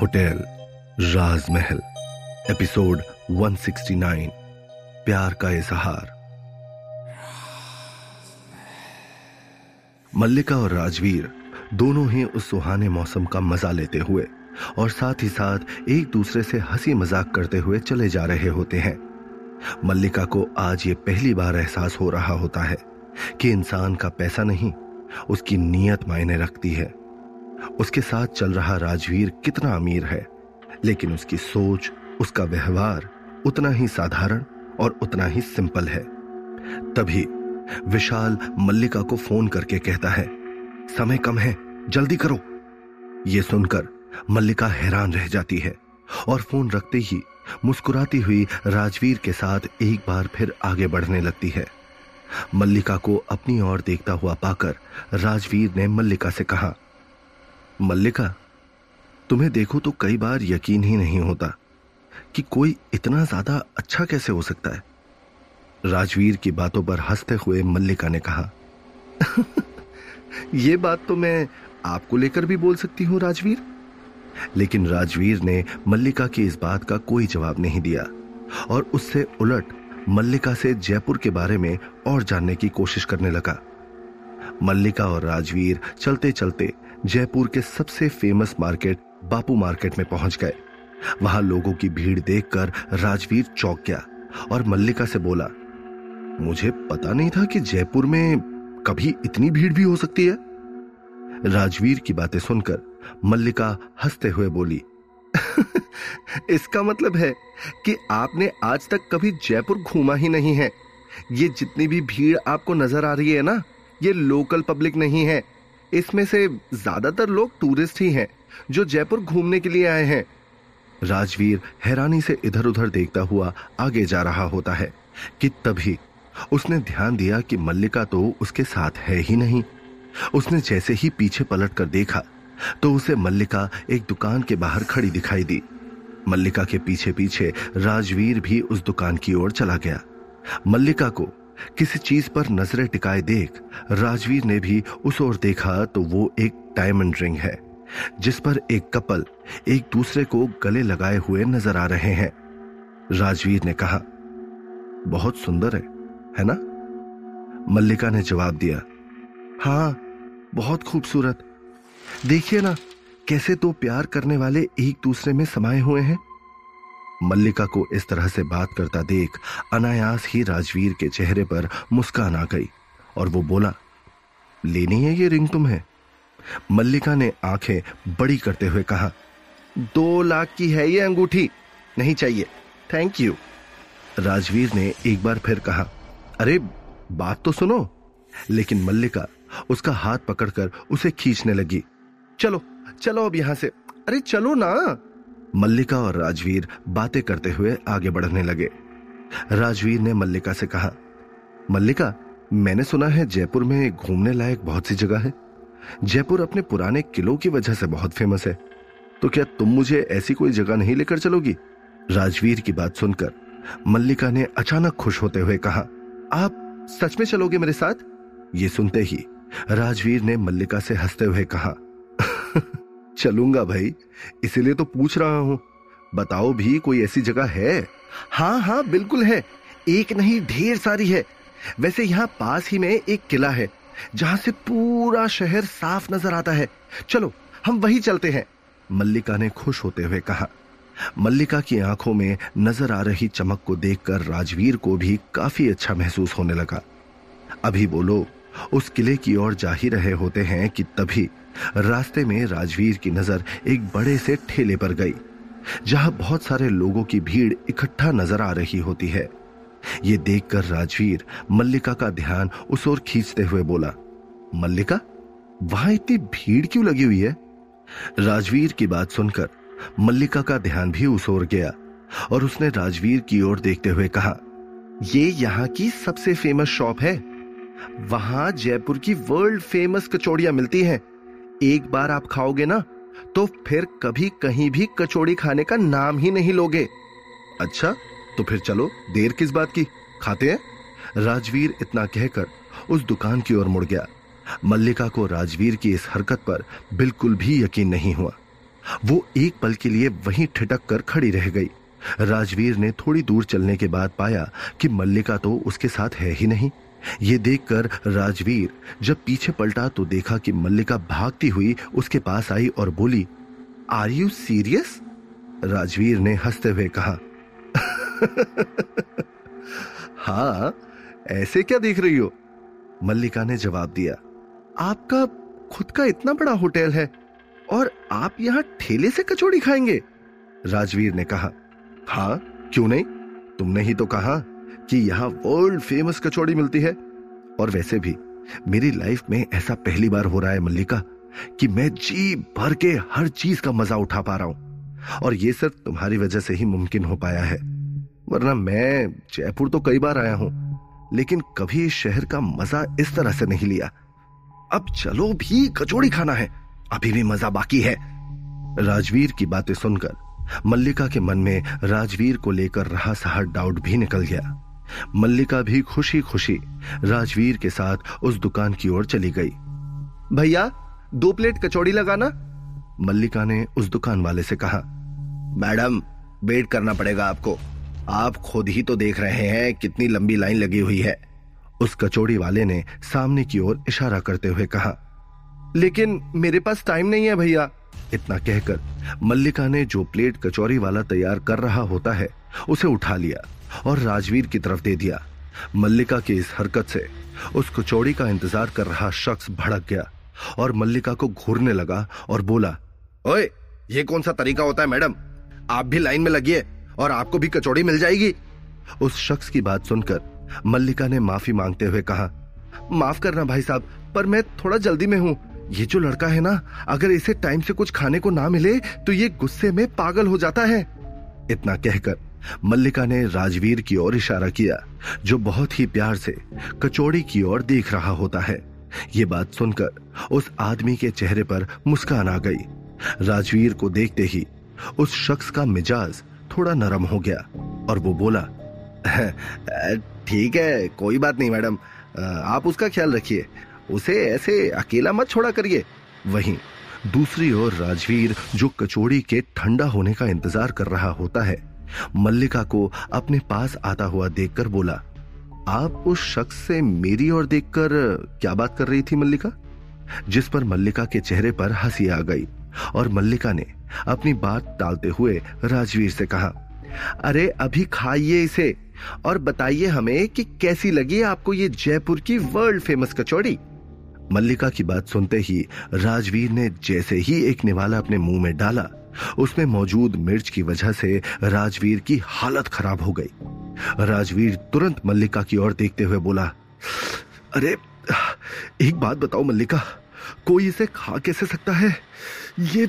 Hotel, राजमहल, episode 169 प्यार का इजहार। मल्लिका और राजवीर दोनों ही उस सुहाने मौसम का मज़ा लेते हुए और साथ ही साथ एक दूसरे से हँसी मज़ाक करते हुए चले जा रहे होते हैं। मल्लिका को आज ये पहली बार एहसास हो रहा होता है कि इंसान का पैसा नहीं, उसकी नीयत मायने रखती है। उसके साथ चल रहा राजवीर कितना अमीर है, लेकिन उसकी सोच, उसका व्यवहार उतना ही साधारण और उतना ही सिंपल है। तभी विशाल मल्लिका को फ़ोन करके कहता है, समय कम है, जल्दी करो। यह सुनकर मल्लिका हैरान रह जाती है और फ़ोन रखते ही मुस्कुराती हुई राजवीर के साथ एक बार फिर आगे बढ़ने लगती है। मल्लिका को अपनी ओर देखता हुआ पाकर राजवीर ने मल्लिका से कहा मल्लिका, तुम्हें देखो तो कई बार यकीन ही नहीं होता कि कोई इतना ज़्यादा अच्छा कैसे हो सकता है। राजवीर की बातों पर हँसते हुए मल्लिका ने कहा यह बात तो मैं आपको लेकर भी बोल सकती हूँ, राजवीर। लेकिन राजवीर ने मल्लिका की इस बात का कोई जवाब नहीं दिया और उससे उलट मल्लिका से जयपुर के बारे में और जानने की कोशिश करने लगा। मल्लिका और राजवीर चलते चलते जयपुर के सबसे फ़ेमस मार्केट बापू मार्केट में पहुँच गए। वहाँ लोगों की भीड़ देखकर राजवीर चौंक गया और मल्लिका से बोला, मुझे पता नहीं था कि जयपुर में कभी इतनी भीड़ भी हो सकती है। राजवीर की बातें सुनकर मल्लिका हँसते हुए बोली, इसका मतलब है कि आपने आज तक कभी जयपुर घूमा ही नहीं है। ये जितनी भी भीड़ आपको नज़र आ रही है ना, ये लोकल पब्लिक नहीं है। इसमें से ज़्यादातर लोग टूरिस्ट ही हैं, जो जयपुर घूमने के लिए आए हैं। राजवीर हैरानी से इधर उधर देखता हुआ आगे जा रहा होता है, कि तभी उसने ध्यान दिया कि मल्लिका तो उसके साथ है ही नहीं। उसने जैसे ही पीछे पलट कर देखा तो उसे मल्लिका एक दुकान के बाहर खड़ी दिखाई दी। मल्लिका के पीछे पीछे राजवीर भी उस दुकान की ओर चला गया। मल्लिका को किसी चीज़ पर नज़रें टिकाए देख राजवीर ने भी उस ओर देखा तो वो एक डायमंड रिंग है, जिस पर एक कपल एक दूसरे को गले लगाए हुए नज़र आ रहे हैं। राजवीर ने कहा, बहुत सुंदर है है ना? मल्लिका ने जवाब दिया हाँ बहुत खूबसूरत। देखिए ना, कैसे तो प्यार करने वाले एक दूसरे में समाये हुए हैं। मल्लिका को इस तरह से बात करता देख अनायास ही राजवीर के चेहरे पर मुस्कान आ गई और वो बोला, लेनी है ये रिंग तुम्हें? मल्लिका ने आँखें बड़ी करते हुए कहा, दो लाख की है ये अंगूठी, नहीं चाहिए थैंक यू राजवीर ने एक बार फिर कहा, अरे, बात तो सुनो। लेकिन मल्लिका उसका हाथ पकड़कर उसे खींचने लगी, चलो चलो अब यहाँ से, अरे चलो ना। मल्लिका और राजवीर बातें करते हुए आगे बढ़ने लगे। राजवीर ने मल्लिका से कहा, मल्लिका, मैंने सुना है जयपुर में घूमने लायक बहुत सी जगह है। जयपुर अपने पुराने किलों की वजह से बहुत फ़ेमस है। तो क्या तुम मुझे ऐसी कोई जगह नहीं लेकर चलोगी? राजवीर की बात सुनकर मल्लिका ने अचानक खुश होते हुए कहा, आप सच में चलोगे मेरे साथ? ये सुनते ही राजवीर ने मल्लिका से हँसते हुए कहा चलूँगा भाई, इसीलिए तो पूछ रहा हूँ। बताओ भी, कोई ऐसी जगह है? हाँ हाँ बिल्कुल है। एक नहीं, ढेर सारी है। वैसे यहाँ पास ही में एक किला है, जहाँ से पूरा शहर साफ़ नज़र आता है। चलो, हम वही चलते हैं। मल्लिका ने खुश होते हुए कहा। मल्लिका की आँखों में नज़र आ रही चमक को देखकर राजवीर को भी काफ़ी अच्छा महसूस होने लगा। अभी बोलो, उस किले की ओर जा ही रहे होते हैं कि तभी रास्ते में राजवीर की नज़र एक बड़े से ठेले पर गई, जहाँ बहुत सारे लोगों की भीड़ इकट्ठा नज़र आ रही होती है। ये देखकर राजवीर मल्लिका का ध्यान उस ओर खींचते हुए बोला, मल्लिका, वहाँ इतनी भीड़ क्यों लगी हुई है? राजवीर की बात सुनकर मल्लिका का ध्यान भी उस ओर गया और उसने राजवीर की ओर देखते हुए कहा, ये यहाँ की सबसे फ़ेमस शॉप है। वहाँ जयपुर की वर्ल्ड फ़ेमस कचौड़ियाँ मिलती हैं। एक बार आप खाओगे ना तो फिर कभी कहीं भी कचौड़ी खाने का नाम ही नहीं लोगे। अच्छा तो फिर चलो, देर किस बात की? खाते हैं? राजवीर इतना कहकर उस दुकान की ओर मुड़ गया। मल्लिका को राजवीर की इस हरकत पर बिल्कुल भी यकीन नहीं हुआ। वो एक पल के लिए वहीं ठिटक कर खड़ी रह गई। राजवीर ने थोड़ी दूर चलने के बाद पाया कि मल्लिका तो उसके साथ है ही नहीं। ये देखकर राजवीर, जब पीछे पलटा तो देखा कि मल्लिका भागती हुई उसके पास आई और बोली आर यू सीरियस राजवीर ने हँसते हुए कहा हाँ ऐसे क्या देख रही हो? मल्लिका ने जवाब दिया, आपका खुद का इतना बड़ा होटल है और आप यहाँ ठेले से कचौड़ी खाएँगे? राजवीर ने कहा हाँ क्यों नहीं? तुमने ही तो कहा। कि यहाँ वर्ल्ड फ़ेमस कचौड़ी मिलती है। और वैसे भी, मेरी लाइफ में ऐसा पहली बार हो रहा है मल्लिका, कि मैं जी भर के हर चीज़ का मज़ा उठा पा रहा हूँ। और ये सिर्फ़ तुम्हारी वजह से ही मुमकिन हो पाया है। वरना मैं जयपुर तो कई बार आया हूँ, लेकिन कभी इस शहर का मज़ा इस तरह से नहीं लिया। अब चलो भी कचौड़ी खाना है, अभी भी मज़ा बाकी है। राजवीर की बातें सुनकर मल्लिका के मन में राजवीर को लेकर रहा सहा डाउट भी निकल गया। मल्लिका भी खुशी खुशी राजवीर के साथ उस दुकान की ओर चली गई। भैया, दो प्लेट कचौड़ी लगाना? मल्लिका ने उस दुकान वाले से कहा। मैडम, वेट करना पड़ेगा आपको। आप खुद ही तो देख रहे हैं कितनी लंबी लाइन लगी हुई है। उस कचौड़ी वाले ने सामने की ओर इशारा करते हुए कहा। लेकिन मेरे पास टाइम नहीं है भैया। इतना कहकर मल्लिका ने जो प्लेट कचौरी वाला तैयार कर रहा होता है, उसे उठा लिया। और राजवीर की तरफ़ दे दिया। मल्लिका की इस हरकत से उस कचौड़ी का इंतज़ार कर रहा शख्स भड़क गया और मल्लिका को घूरने लगा और बोला, ओए, ये कौन सा तरीका होता है मैडम? आप भी लाइन में लगिए और आपको भी कचौड़ी मिल जाएगी। उस शख्स की बात सुनकर मल्लिका ने माफ़ी मांगते हुए कहा, माफ़ करना भाई साहब, पर मैं थोड़ा जल्दी में हूँ। ये जो लड़का है ना, अगर इसे टाइम से कुछ खाने को ना मिले तो ये गुस्से में पागल हो जाता है। इतना कहकर मल्लिका ने राजवीर की ओर इशारा किया, जो बहुत ही प्यार से कचौड़ी की ओर देख रहा होता है। ये बात सुनकर उस आदमी के चेहरे पर मुस्कान आ गई। राजवीर को देखते ही उस शख्स का मिजाज थोड़ा नरम हो गया और वो बोला ठीक है, कोई बात नहीं मैडम, आप उसका ख्याल रखिए, उसे ऐसे अकेला मत छोड़ा करिए। वहीं दूसरी ओर राजवीर जो कचौड़ी के ठंडा होने का इंतज़ार कर रहा होता है मल्लिका को अपने पास आता हुआ देखकर बोला, आप उस शख्स से मेरी ओर देखकर क्या बात कर रही थी मल्लिका? जिस पर मल्लिका के चेहरे पर हँसी आ गई और मल्लिका ने अपनी बात टालते हुए राजवीर से कहा, अरे, अभी खाइए इसे और बताइए हमें कि कैसी लगी आपको ये जयपुर की वर्ल्ड फ़ेमस कचौड़ी? मल्लिका की बात सुनते ही राजवीर ने जैसे ही एक निवाला अपने मुँह में डाला उसमें मौजूद मिर्च की वजह से राजवीर की हालत खराब हो गई। राजवीर तुरंत मल्लिका की ओर देखते हुए बोला, अरे, एक बात बताओ मल्लिका, कोई इसे खा कैसे सकता है? ये,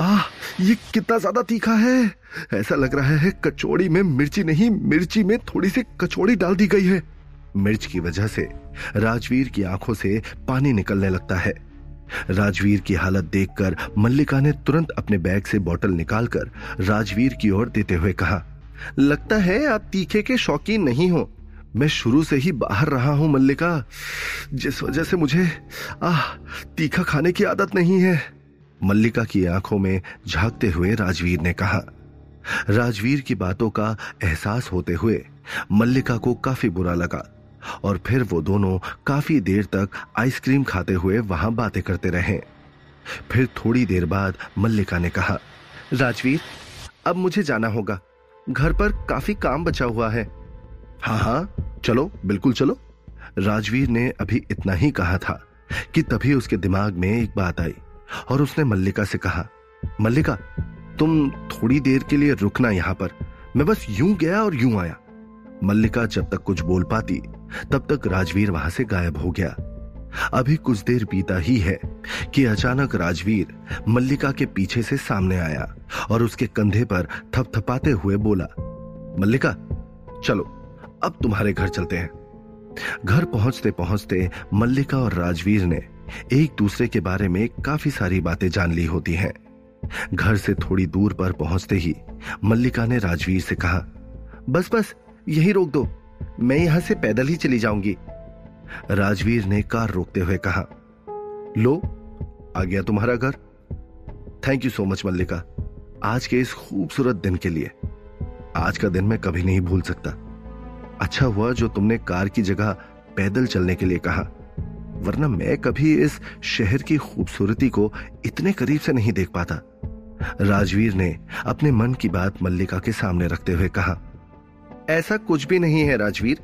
आ, ये कितना ज़्यादा तीखा है। ऐसा लग रहा है कचौड़ी में मिर्ची नहीं, मिर्ची में थोड़ी सी कचौड़ी डाल दी गई है। मिर्च की वजह से राजवीर की आँखों से पानी निकलने लगता है। राजवीर की हालत देखकर मल्लिका ने तुरंत अपने बैग से बोतल निकालकर राजवीर की ओर देते हुए कहा, लगता है आप तीखे के शौकीन नहीं हो। मैं शुरू से ही बाहर रहा हूँ, मल्लिका। जिस वजह से मुझे, आह, तीखा खाने की आदत नहीं है। मल्लिका की आँखों में झांकते हुए राजवीर ने कहा। राजवीर की बातों का एहसास होते हुए मल्लिका को काफ़ी बुरा लगा। और फिर वो दोनों काफ़ी देर तक आइसक्रीम खाते हुए वहाँ बातें करते रहे। फिर थोड़ी देर बाद मल्लिका ने कहा, राजवीर, अब मुझे जाना होगा। घर पर काफ़ी काम बचा हुआ है। हाँ हाँ चलो, बिल्कुल चलो। राजवीर ने अभी इतना ही कहा था कि तभी उसके दिमाग में एक बात आई और उसने मल्लिका से कहा, मल्लिका, तुम थोड़ी देर के लिए रुकना यहाँ पर। मैं बस यूँ गया और यूँ आया। मल्लिका जब तक कुछ बोल पाती तब तक राजवीर वहाँ से गायब हो गया। अभी कुछ देर बीता ही है कि अचानक राजवीर मल्लिका के पीछे से सामने आया और उसके कंधे पर थपथपाते हुए बोला, मल्लिका, चलो, अब तुम्हारे घर चलते हैं। घर पहुँचते पहुँचते मल्लिका और राजवीर ने एक दूसरे के बारे में काफ़ी सारी बातें जान ली होती हैं। घर से थोड़ी दूर पर पहुँचते ही मल्लिका ने राजवीर से कहा बस बस यही रोक दो। मैं यहाँ से पैदल ही चली जाऊँगी। राजवीर ने कार रोकते हुए कहा, लो, आ गया तुम्हारा घर। Thank you so much Mallika. आज के इस खूबसूरत दिन के लिए। आज का दिन मैं कभी नहीं भूल सकता। अच्छा हुआ जो तुमने कार की जगह पैदल चलने के लिए कहा, वरना मैं कभी इस शहर की खूबसूरती को इतने करीब से नहीं देख पाता। राजवीर ने अपने मन की बात मल्लिका के सामने रखते हुए कहा ऐसा कुछ भी नहीं है राजवीर।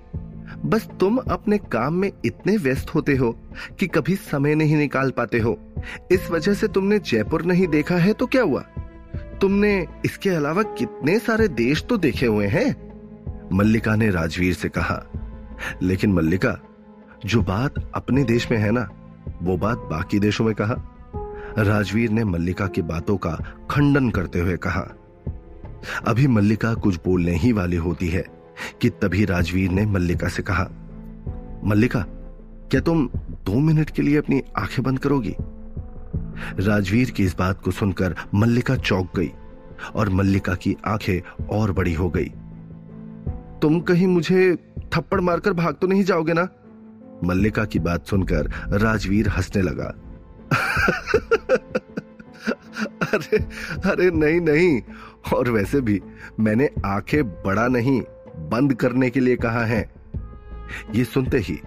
बस तुम अपने काम में इतने व्यस्त होते हो कि कभी समय नहीं निकाल पाते हो। इस वजह से तुमने जयपुर नहीं देखा है तो क्या हुआ? तुमने इसके अलावा कितने सारे देश तो देखे हुए हैं? मल्लिका ने राजवीर से कहा। लेकिन मल्लिका, जो बात अपने देश में है ना, वो बात बाकी देशों में कहा। राजवीर ने मल्लिका की बातों का खंडन करते हुए कहा। अभी मल्लिका कुछ बोलने ही वाली होती है, कि तभी राजवीर ने मल्लिका से कहा, मल्लिका, क्या तुम दो मिनट के लिए अपनी आँखें बंद करोगी? राजवीर की इस बात को सुनकर मल्लिका चौंक गई और मल्लिका की आँखें और बड़ी हो गई। तुम कहीं मुझे थप्पड़ मारकर भाग तो नहीं जाओगे ना? मल्लिका की बात सुनकर राजवीर हंसने लगा। अरे अरे नहीं नहीं और वैसे भी मैंने आँखें बड़ा नहीं, बंद करने के लिए कहा है। ये सुनते ही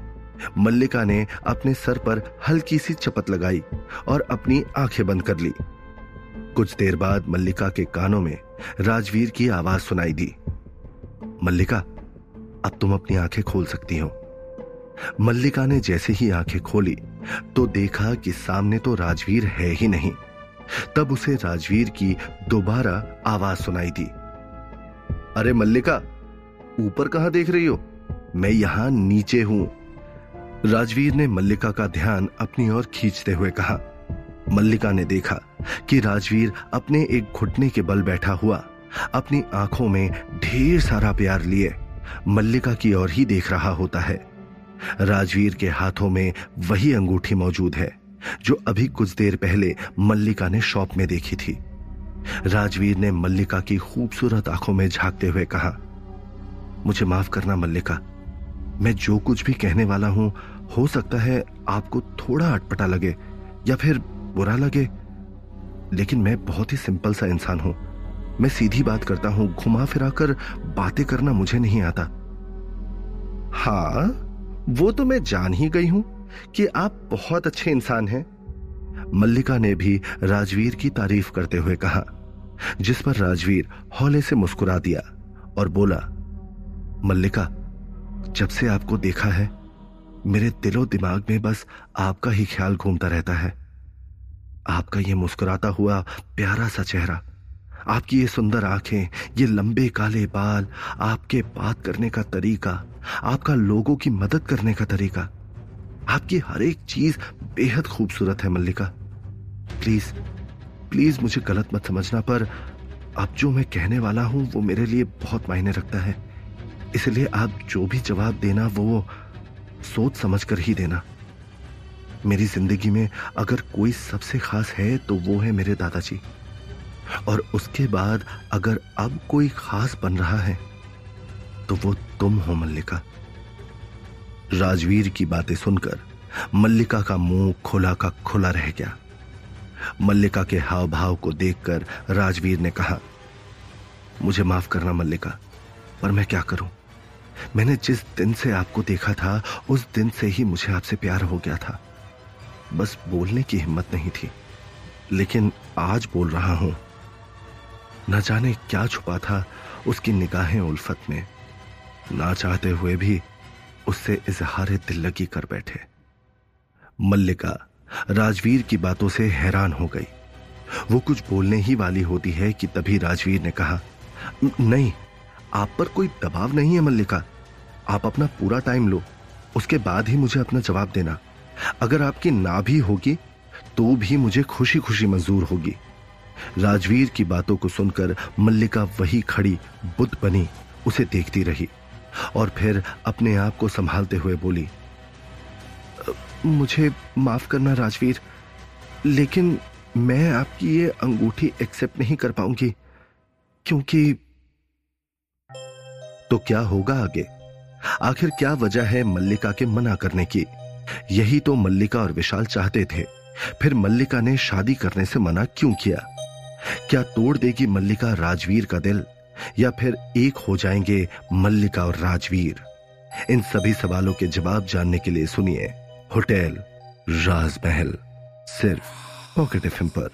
मल्लिका ने अपने सर पर हल्की सी चपत लगाई और अपनी आँखें बंद कर ली। कुछ देर बाद मल्लिका के कानों में राजवीर की आवाज़ सुनाई दी। मल्लिका, अब तुम अपनी आँखें खोल सकती हो। मल्लिका ने जैसे ही आँखें खोली तो देखा कि सामने तो राजवीर है ही नहीं। तब उसे राजवीर की दोबारा आवाज़ सुनाई दी। अरे मल्लिका, ऊपर कहाँ देख रही हो? मैं यहाँ नीचे हूँ। राजवीर ने मल्लिका का ध्यान अपनी ओर खींचते हुए कहा। मल्लिका ने देखा कि राजवीर अपने एक घुटने के बल बैठा हुआ, अपनी आँखों में ढेर सारा प्यार लिए, मल्लिका की ओर ही देख रहा होता है। राजवीर के हाथों में वही अंगूठी मौजूद है। जो अभी कुछ देर पहले मल्लिका ने शॉप में देखी थी। राजवीर ने मल्लिका की खूबसूरत आँखों में झांकते हुए कहा, मुझे माफ़ करना मल्लिका, मैं जो कुछ भी कहने वाला हूँ, हो सकता है आपको थोड़ा अटपटा लगे या फिर बुरा लगे, लेकिन मैं बहुत ही सिंपल सा इंसान हूँ। मैं सीधी बात करता हूँ, घुमा फिराकर बातें करना मुझे नहीं आता। हाँ वो तो मैं जान ही गई हूँ। कि आप बहुत अच्छे इंसान हैं। मल्लिका ने भी राजवीर की तारीफ़ करते हुए कहा, जिस पर राजवीर हौले से मुस्कुरा दिया और बोला, मल्लिका, जब से आपको देखा है, मेरे दिलो दिमाग में बस आपका ही ख्याल घूमता रहता है। आपका ये मुस्कुराता हुआ प्यारा सा चेहरा, आपकी ये सुंदर आँखें, ये लंबे काले बाल, आपके बात करने का तरीका, आपका लोगों की मदद करने का तरीका आपकी हर एक चीज़ बेहद खूबसूरत है, मल्लिका। प्लीज़ प्लीज़ मुझे गलत मत समझना, पर अब जो मैं कहने वाला हूँ, वो मेरे लिए बहुत मायने रखता है। इसलिए आप जो भी जवाब देना, वो सोच समझ कर ही देना। मेरी ज़िंदगी में अगर कोई सबसे खास है तो वो है मेरे दादाजी। और उसके बाद अगर अब कोई खास बन रहा है तो वो तुम हो, मल्लिका। राजवीर की बातें सुनकर मल्लिका का मुँह खुला का खुला रह गया। मल्लिका के हाव भाव को देखकर राजवीर ने कहा, मुझे माफ़ करना मल्लिका, पर मैं क्या करूँ? मैंने जिस दिन से आपको देखा था, उस दिन से ही मुझे आपसे प्यार हो गया था। बस बोलने की हिम्मत नहीं थी, लेकिन आज बोल रहा हूँ। न जाने क्या छुपा था उसकी निगाहें उल्फत में। ना चाहते हुए भी उससे इजहार दिल लगी कर बैठे। मल्लिका राजवीर की बातों से हैरान हो गई। वो कुछ बोलने ही वाली होती है कि तभी राजवीर ने कहा नहीं, आप पर कोई दबाव नहीं है मल्लिका। आप अपना पूरा टाइम लो, उसके बाद ही मुझे अपना जवाब देना। अगर आपकी ना भी होगी तो भी मुझे खुशी खुशी मंजूर होगी। राजवीर की बातों को सुनकर मल्लिका वही खड़ी बुद्ध बनी, उसे देखती रही। और फिर अपने आप को संभालते हुए बोली, मुझे माफ़ करना राजवीर, लेकिन मैं आपकी ये अंगूठी एक्सेप्ट नहीं कर पाऊँगी, क्योंकि तो क्या होगा आगे? आखिर क्या वजह है मल्लिका के मना करने की? यही तो मल्लिका और विशाल चाहते थे। फिर मल्लिका ने शादी करने से मना क्यों किया? क्या तोड़ देगी मल्लिका राजवीर का दिल? या फिर एक हो जाएँगे मल्लिका और राजवीर। इन सभी सवालों के जवाब जानने के लिए सुनिए होटल राजमहल, सिर्फ़ पॉकेट एफ़ पर।